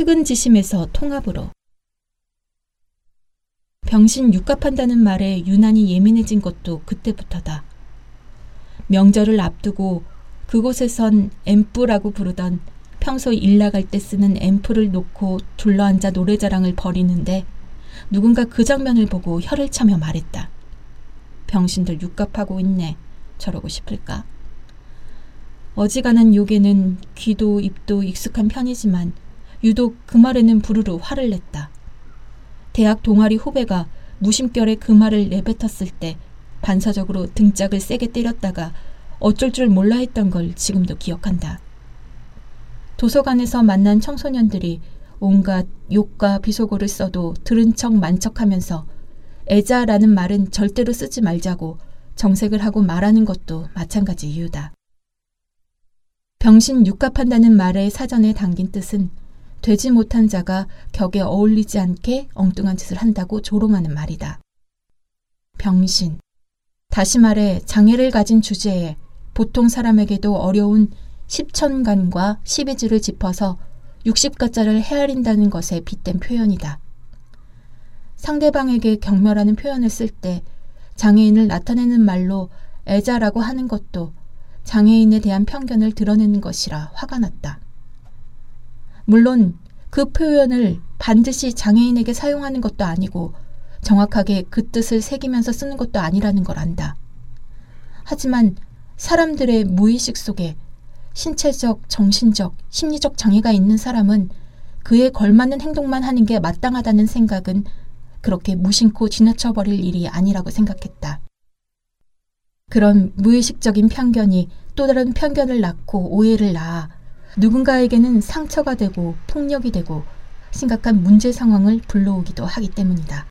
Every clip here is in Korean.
측은지심에서 통합으로 병신 육갑한다는 말에 유난히 예민해진 것도 그때부터다. 명절을 앞두고 그곳에선 앰프라고 부르던 평소 일 나갈 때 쓰는 앰프를 놓고 둘러앉아 노래자랑을 벌이는데 누군가 그 장면을 보고 혀를 차며 말했다. 병신들 육갑하고 있네. 저러고 싶을까? 어지간한 욕에는 귀도 입도 익숙한 편이지만 유독 그 말에는 부르르 화를 냈다. 대학 동아리 후배가 무심결에 그 말을 내뱉었을 때 반사적으로 등짝을 세게 때렸다가 어쩔 줄 몰라 했던 걸 지금도 기억한다. 도서관에서 만난 청소년들이 온갖 욕과 비속어를 써도 들은 척 만척하면서 애자라는 말은 절대로 쓰지 말자고 정색을 하고 말하는 것도 마찬가지 이유다. 병신 육갑한다는 말의 사전에 담긴 뜻은 되지 못한 자가 격에 어울리지 않게 엉뚱한 짓을 한다고 조롱하는 말이다. 병신. 다시 말해 장애를 가진 주제에 보통 사람에게도 어려운 십천간과 십이지를 짚어서 육십가자를 헤아린다는 것에 빗댄 표현이다. 상대방에게 경멸하는 표현을 쓸 때 장애인을 나타내는 말로 애자라고 하는 것도 장애인에 대한 편견을 드러내는 것이라 화가 났다. 물론 그 표현을 반드시 장애인에게 사용하는 것도 아니고 정확하게 그 뜻을 새기면서 쓰는 것도 아니라는 걸 안다. 하지만 사람들의 무의식 속에 신체적, 정신적, 심리적 장애가 있는 사람은 그에 걸맞는 행동만 하는 게 마땅하다는 생각은 그렇게 무심코 지나쳐버릴 일이 아니라고 생각했다. 그런 무의식적인 편견이 또 다른 편견을 낳고 오해를 낳아 누군가에게는 상처가 되고 폭력이 되고 심각한 문제 상황을 불러오기도 하기 때문이다.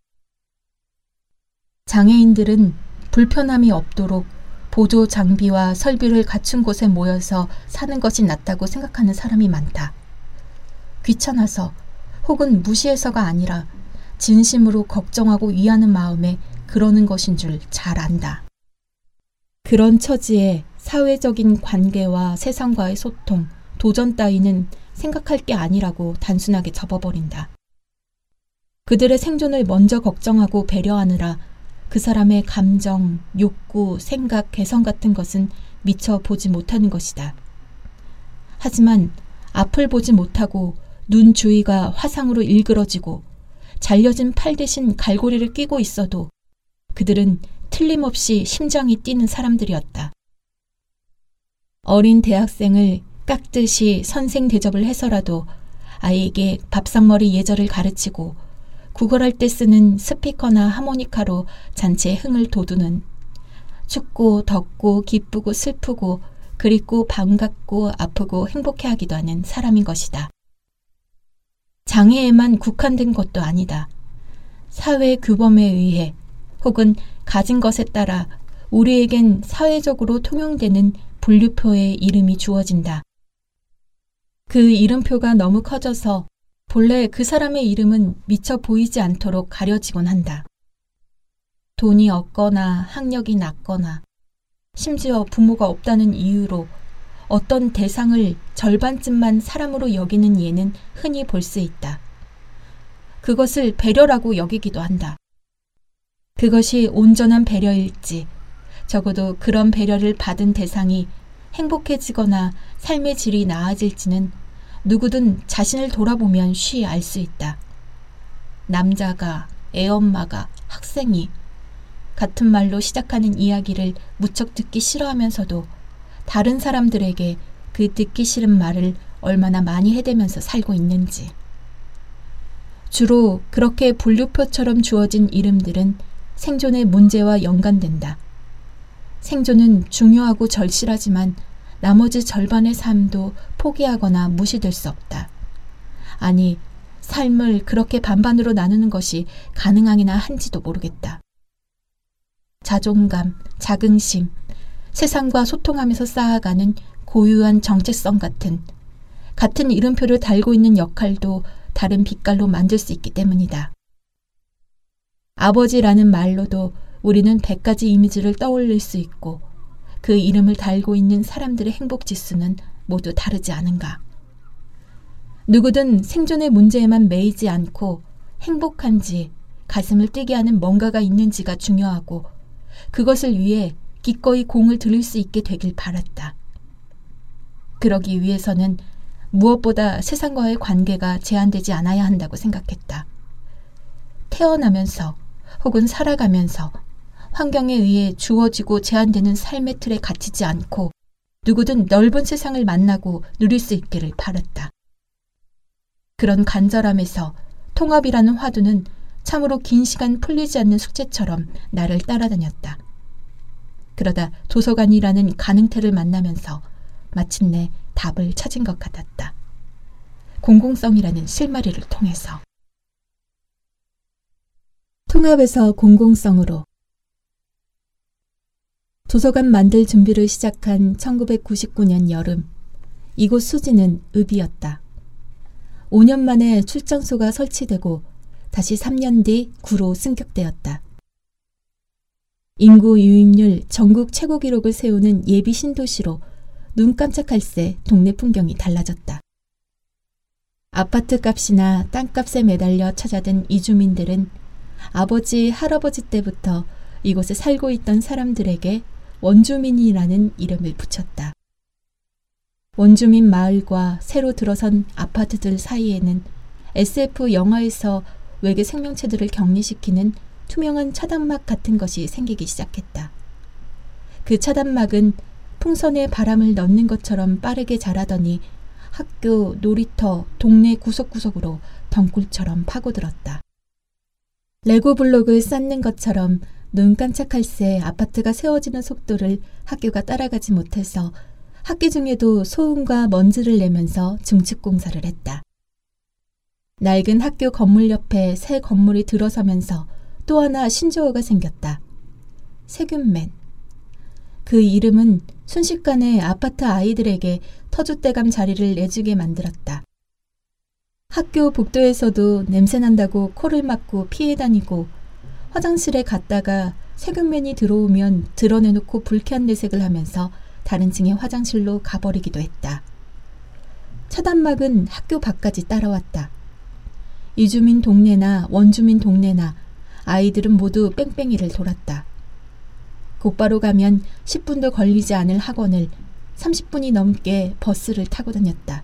장애인들은 불편함이 없도록 보조 장비와 설비를 갖춘 곳에 모여서 사는 것이 낫다고 생각하는 사람이 많다. 귀찮아서 혹은 무시해서가 아니라 진심으로 걱정하고 위하는 마음에 그러는 것인 줄 잘 안다. 그런 처지에 사회적인 관계와 세상과의 소통, 도전 따위는 생각할 게 아니라고 단순하게 접어버린다. 그들의 생존을 먼저 걱정하고 배려하느라 그 사람의 감정, 욕구, 생각, 개성 같은 것은 미처 보지 못하는 것이다. 하지만 앞을 보지 못하고 눈 주위가 화상으로 일그러지고 잘려진 팔 대신 갈고리를 끼고 있어도 그들은 틀림없이 심장이 뛰는 사람들이었다. 어린 대학생을 깍듯이 선생 대접을 해서라도 아이에게 밥상머리 예절을 가르치고 구걸할 때 쓰는 스피커나 하모니카로 잔치의 흥을 돋우는 춥고 덥고 기쁘고 슬프고 그립고 반갑고 아프고 행복해하기도 하는 사람인 것이다. 장애에만 국한된 것도 아니다. 사회 규범에 의해 혹은 가진 것에 따라 우리에겐 사회적으로 통용되는 분류표의 이름이 주어진다. 그 이름표가 너무 커져서 본래 그 사람의 이름은 미처 보이지 않도록 가려지곤 한다. 돈이 없거나 학력이 낮거나 심지어 부모가 없다는 이유로 어떤 대상을 절반쯤만 사람으로 여기는 예는 흔히 볼 수 있다. 그것을 배려라고 여기기도 한다. 그것이 온전한 배려일지, 적어도 그런 배려를 받은 대상이 행복해지거나 삶의 질이 나아질지는 누구든 자신을 돌아보면 쉬 알 수 있다. 남자가, 애엄마가, 학생이 같은 말로 시작하는 이야기를 무척 듣기 싫어하면서도 다른 사람들에게 그 듣기 싫은 말을 얼마나 많이 해대면서 살고 있는지. 주로 그렇게 분류표처럼 주어진 이름들은 생존의 문제와 연관된다. 생존은 중요하고 절실하지만 나머지 절반의 삶도 포기하거나 무시될 수 없다. 아니, 삶을 그렇게 반반으로 나누는 것이 가능하기나 한지도 모르겠다. 자존감, 자긍심, 세상과 소통하면서 쌓아가는 고유한 정체성 같은 같은 이름표를 달고 있는 역할도 다른 빛깔로 만들 수 있기 때문이다. 아버지라는 말로도 우리는 100가지 이미지를 떠올릴 수 있고 그 이름을 달고 있는 사람들의 행복 지수는 모두 다르지 않은가. 누구든 생존의 문제에만 매이지 않고 행복한지 가슴을 뛰게 하는 뭔가가 있는지가 중요하고 그것을 위해 기꺼이 공을 들일 수 있게 되길 바랐다. 그러기 위해서는 무엇보다 세상과의 관계가 제한되지 않아야 한다고 생각했다. 태어나면서 혹은 살아가면서 환경에 의해 주어지고 제한되는 삶의 틀에 갇히지 않고 누구든 넓은 세상을 만나고 누릴 수 있기를 바랐다. 그런 간절함에서 통합이라는 화두는 참으로 긴 시간 풀리지 않는 숙제처럼 나를 따라다녔다. 그러다 도서관이라는 가능태를 만나면서 마침내 답을 찾은 것 같았다. 공공성이라는 실마리를 통해서. 통합에서 공공성으로 도서관 만들 준비를 시작한 1999년 여름 이곳 수지는 읍이었다. 5년 만에 출장소가 설치되고 다시 3년 뒤 구로 승격되었다. 인구 유입률 전국 최고 기록을 세우는 예비 신도시로 눈 깜짝할 새 동네 풍경이 달라졌다. 아파트 값이나 땅값에 매달려 찾아든 이주민들은 아버지, 할아버지 때부터 이곳에 살고 있던 사람들에게 원주민이라는 이름을 붙였다. 원주민 마을과 새로 들어선 아파트들 사이에는 SF 영화에서 외계 생명체들을 격리시키는 투명한 차단막 같은 것이 생기기 시작했다. 그 차단막은 풍선에 바람을 넣는 것처럼 빠르게 자라더니 학교, 놀이터, 동네 구석구석으로 덩굴처럼 파고들었다. 레고 블록을 쌓는 것처럼 눈 깜짝할 새 아파트가 세워지는 속도를 학교가 따라가지 못해서 학기 중에도 소음과 먼지를 내면서 증축 공사를 했다. 낡은 학교 건물 옆에 새 건물이 들어서면서 또 하나 신조어가 생겼다. 세균맨. 그 이름은 순식간에 아파트 아이들에게 터줏대감 자리를 내주게 만들었다. 학교 복도에서도 냄새난다고 코를 막고 피해 다니고 화장실에 갔다가 세균맨이 들어오면 드러내놓고 불쾌한 내색을 하면서 다른 층의 화장실로 가버리기도 했다. 차단막은 학교 밖까지 따라왔다. 이주민 동네나 원주민 동네나 아이들은 모두 뺑뺑이를 돌았다. 곧바로 가면 10분도 걸리지 않을 학원을 30분이 넘게 버스를 타고 다녔다.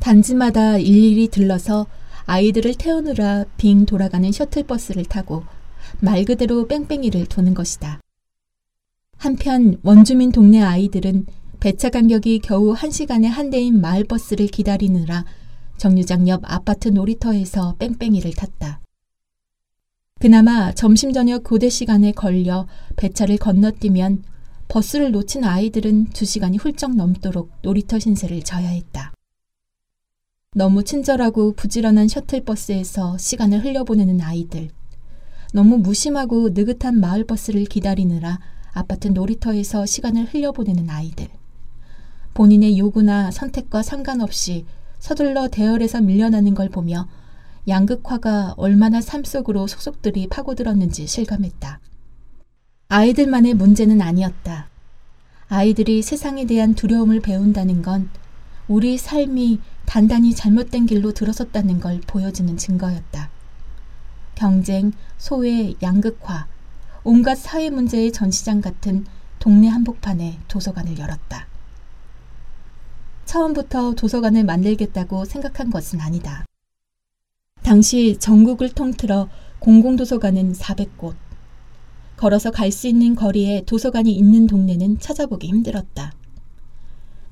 단지마다 일일이 들러서 아이들을 태우느라 빙 돌아가는 셔틀버스를 타고 말 그대로 뺑뺑이를 도는 것이다. 한편 원주민 동네 아이들은 배차 간격이 겨우 1시간에 한 대인 마을버스를 기다리느라 정류장 옆 아파트 놀이터에서 뺑뺑이를 탔다. 그나마 점심 저녁 고대 시간에 걸려 배차를 건너뛰면 버스를 놓친 아이들은 두 시간이 훌쩍 넘도록 놀이터 신세를 져야 했다. 너무 친절하고 부지런한 셔틀버스에서 시간을 흘려보내는 아이들. 너무 무심하고 느긋한 마을버스를 기다리느라 아파트 놀이터에서 시간을 흘려보내는 아이들. 본인의 요구나 선택과 상관없이 서둘러 대열에서 밀려나는 걸 보며 양극화가 얼마나 삶 속으로 속속들이 파고들었는지 실감했다. 아이들만의 문제는 아니었다. 아이들이 세상에 대한 두려움을 배운다는 건 우리 삶이 단단히 잘못된 길로 들어섰다는 걸 보여주는 증거였다. 경쟁, 소외, 양극화, 온갖 사회 문제의 전시장 같은 동네 한복판에 도서관을 열었다. 처음부터 도서관을 만들겠다고 생각한 것은 아니다. 당시 전국을 통틀어 공공도서관은 400곳. 걸어서 갈 수 있는 거리에 도서관이 있는 동네는 찾아보기 힘들었다.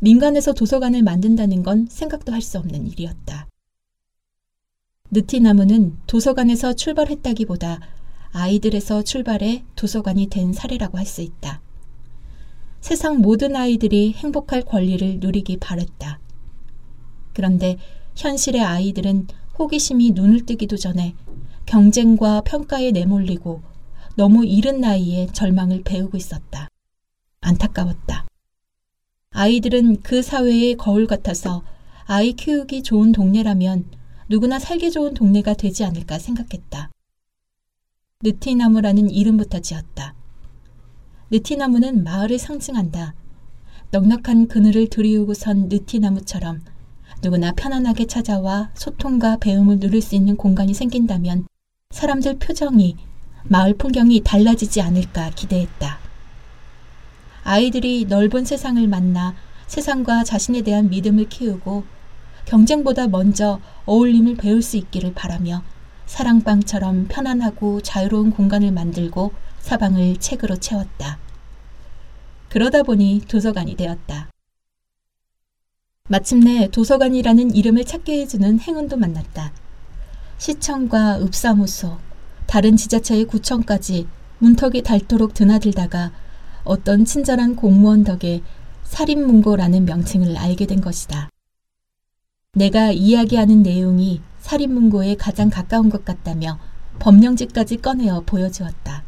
민간에서 도서관을 만든다는 건 생각도 할 수 없는 일이었다. 느티나무는 도서관에서 출발했다기보다 아이들에서 출발해 도서관이 된 사례라고 할 수 있다. 세상 모든 아이들이 행복할 권리를 누리기 바랬다. 그런데 현실의 아이들은 호기심이 눈을 뜨기도 전에 경쟁과 평가에 내몰리고 너무 이른 나이에 절망을 배우고 있었다. 안타까웠다. 아이들은 그 사회의 거울 같아서 아이 키우기 좋은 동네라면 누구나 살기 좋은 동네가 되지 않을까 생각했다. 느티나무라는 이름부터 지었다. 느티나무는 마을을 상징한다. 넉넉한 그늘을 들이우고 선 느티나무처럼 누구나 편안하게 찾아와 소통과 배움을 누릴 수 있는 공간이 생긴다면 사람들 표정이 마을 풍경이 달라지지 않을까 기대했다. 아이들이 넓은 세상을 만나 세상과 자신에 대한 믿음을 키우고 경쟁보다 먼저 어울림을 배울 수 있기를 바라며 사랑방처럼 편안하고 자유로운 공간을 만들고 사방을 책으로 채웠다. 그러다 보니 도서관이 되었다. 마침내 도서관이라는 이름을 찾게 해주는 행운도 만났다. 시청과 읍사무소, 다른 지자체의 구청까지 문턱이 닳도록 드나들다가 어떤 친절한 공무원 덕에 살인문고라는 명칭을 알게 된 것이다. 내가 이야기하는 내용이 살인문고에 가장 가까운 것 같다며 법령지까지 꺼내어 보여주었다.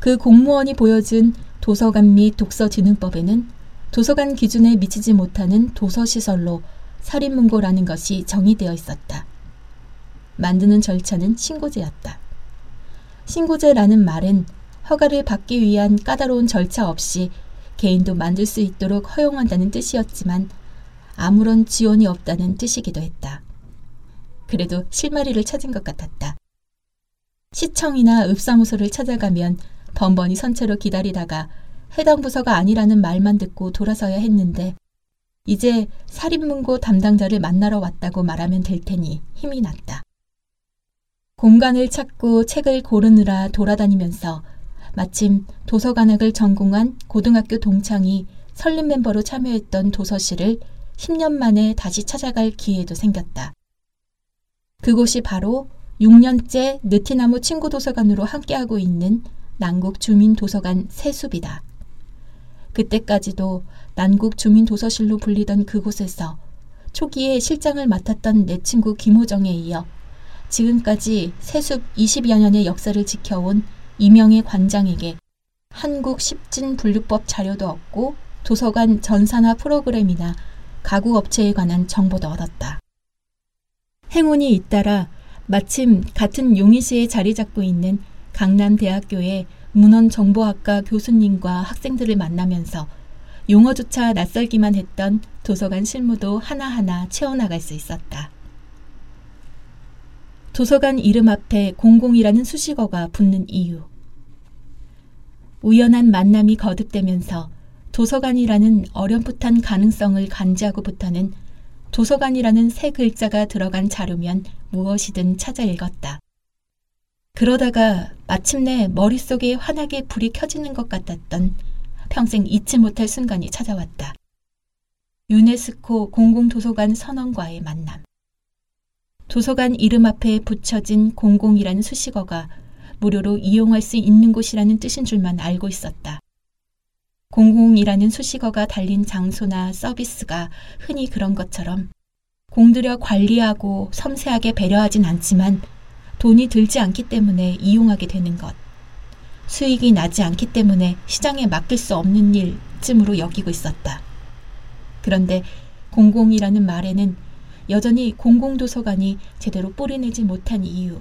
그 공무원이 보여준 도서관 및 독서진흥법에는 도서관 기준에 미치지 못하는 도서시설로 살인문고라는 것이 정의되어 있었다. 만드는 절차는 신고제였다. 신고제라는 말은 허가를 받기 위한 까다로운 절차 없이 개인도 만들 수 있도록 허용한다는 뜻이었지만 아무런 지원이 없다는 뜻이기도 했다. 그래도 실마리를 찾은 것 같았다. 시청이나 읍사무소를 찾아가면 번번이 선체로 기다리다가 해당 부서가 아니라는 말만 듣고 돌아서야 했는데 이제 살인문고 담당자를 만나러 왔다고 말하면 될 테니 힘이 났다. 공간을 찾고 책을 고르느라 돌아다니면서 마침 도서관학을 전공한 고등학교 동창이 설립 멤버로 참여했던 도서실을 10년 만에 다시 찾아갈 기회도 생겼다. 그곳이 바로 6년째 느티나무 친구 도서관으로 함께하고 있는 난국 주민 도서관 세숲이다. 그때까지도 난국 주민 도서실로 불리던 그곳에서 초기에 실장을 맡았던 내 친구 김호정에 이어 지금까지 세숲 20여 년의 역사를 지켜온 이명의 관장에게 한국 십진 분류법 자료도 얻고 도서관 전산화 프로그램이나 가구 업체에 관한 정보도 얻었다. 행운이 잇따라 마침 같은 용인시에 자리 잡고 있는 강남대학교의 문헌정보학과 교수님과 학생들을 만나면서 용어조차 낯설기만 했던 도서관 실무도 하나하나 채워나갈 수 있었다. 도서관 이름 앞에 공공이라는 수식어가 붙는 이유. 우연한 만남이 거듭되면서 도서관이라는 어렴풋한 가능성을 간지하고부터는 도서관이라는 세 글자가 들어간 자료면 무엇이든 찾아 읽었다. 그러다가 마침내 머릿속에 환하게 불이 켜지는 것 같았던 평생 잊지 못할 순간이 찾아왔다. 유네스코 공공도서관 선언과의 만남. 도서관 이름 앞에 붙여진 공공이라는 수식어가 무료로 이용할 수 있는 곳이라는 뜻인 줄만 알고 있었다. 공공이라는 수식어가 달린 장소나 서비스가 흔히 그런 것처럼 공들여 관리하고 섬세하게 배려하진 않지만 돈이 들지 않기 때문에 이용하게 되는 것. 수익이 나지 않기 때문에 시장에 맡길 수 없는 일쯤으로 여기고 있었다. 그런데 공공이라는 말에는 여전히 공공도서관이 제대로 뿌리내지 못한 이유.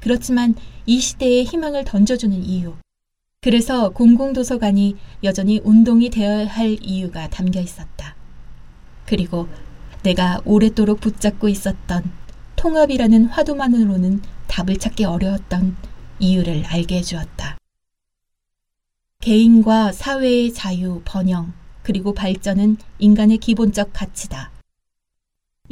그렇지만 이 시대에 희망을 던져주는 이유. 그래서 공공도서관이 여전히 운동이 되어야 할 이유가 담겨 있었다. 그리고 내가 오랫도록 붙잡고 있었던 통합이라는 화두만으로는 답을 찾기 어려웠던 이유를 알게 해주었다. 개인과 사회의 자유, 번영, 그리고 발전은 인간의 기본적 가치다.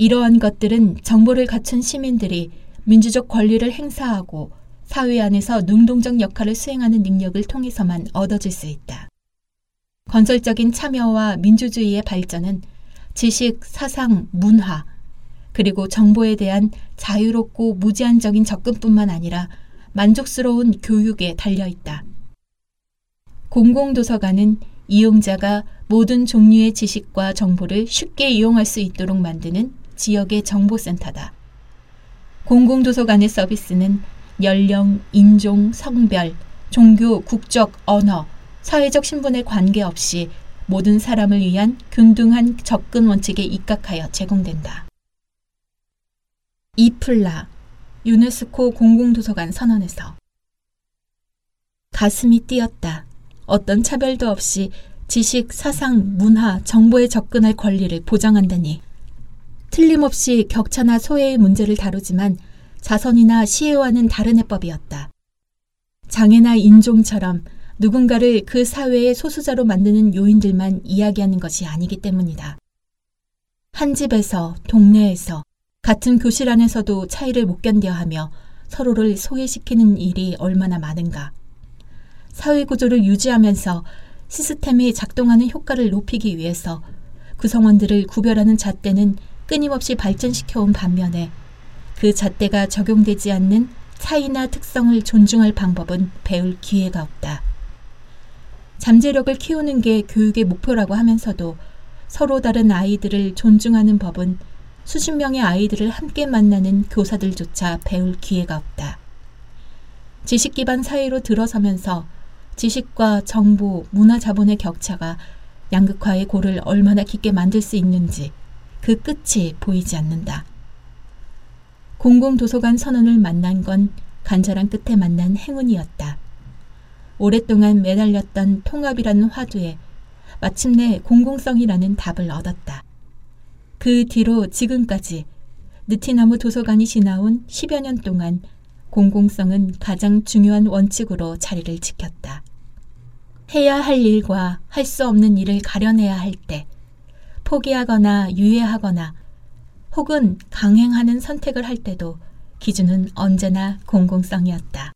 이러한 것들은 정보를 갖춘 시민들이 민주적 권리를 행사하고 사회 안에서 능동적 역할을 수행하는 능력을 통해서만 얻어질 수 있다. 건설적인 참여와 민주주의의 발전은 지식, 사상, 문화, 그리고 정보에 대한 자유롭고 무제한적인 접근뿐만 아니라 만족스러운 교육에 달려 있다. 공공도서관은 이용자가 모든 종류의 지식과 정보를 쉽게 이용할 수 있도록 만드는 지역의 정보센터다. 공공도서관의 서비스는 연령, 인종, 성별, 종교, 국적, 언어, 사회적 신분에 관계없이 모든 사람을 위한 균등한 접근 원칙에 입각하여 제공된다. 이플라 유네스코 공공도서관 선언에서 가슴이 뛰었다. 어떤 차별도 없이 지식, 사상, 문화, 정보에 접근할 권리를 보장한다니 틀림없이 격차나 소외의 문제를 다루지만 자선이나 시혜와는 다른 해법이었다. 장애나 인종처럼 누군가를 그 사회의 소수자로 만드는 요인들만 이야기하는 것이 아니기 때문이다. 한 집에서, 동네에서, 같은 교실 안에서도 차이를 못 견뎌 하며 서로를 소외시키는 일이 얼마나 많은가. 사회 구조를 유지하면서 시스템이 작동하는 효과를 높이기 위해서 구성원들을 구별하는 잣대는 끊임없이 발전시켜온 반면에 그 잣대가 적용되지 않는 차이나 특성을 존중할 방법은 배울 기회가 없다. 잠재력을 키우는 게 교육의 목표라고 하면서도 서로 다른 아이들을 존중하는 법은 수십 명의 아이들을 함께 만나는 교사들조차 배울 기회가 없다. 지식 기반 사회로 들어서면서 지식과 정보, 문화 자본의 격차가 양극화의 골을 얼마나 깊게 만들 수 있는지 그 끝이 보이지 않는다. 공공도서관 선언을 만난 건 간절한 끝에 만난 행운이었다. 오랫동안 매달렸던 통합이라는 화두에 마침내 공공성이라는 답을 얻었다. 그 뒤로 지금까지 느티나무 도서관이 지나온 10여 년 동안 공공성은 가장 중요한 원칙으로 자리를 지켰다. 해야 할 일과 할 수 없는 일을 가려내야 할 때, 포기하거나 유예하거나 혹은 강행하는 선택을 할 때도 기준은 언제나 공공성이었다.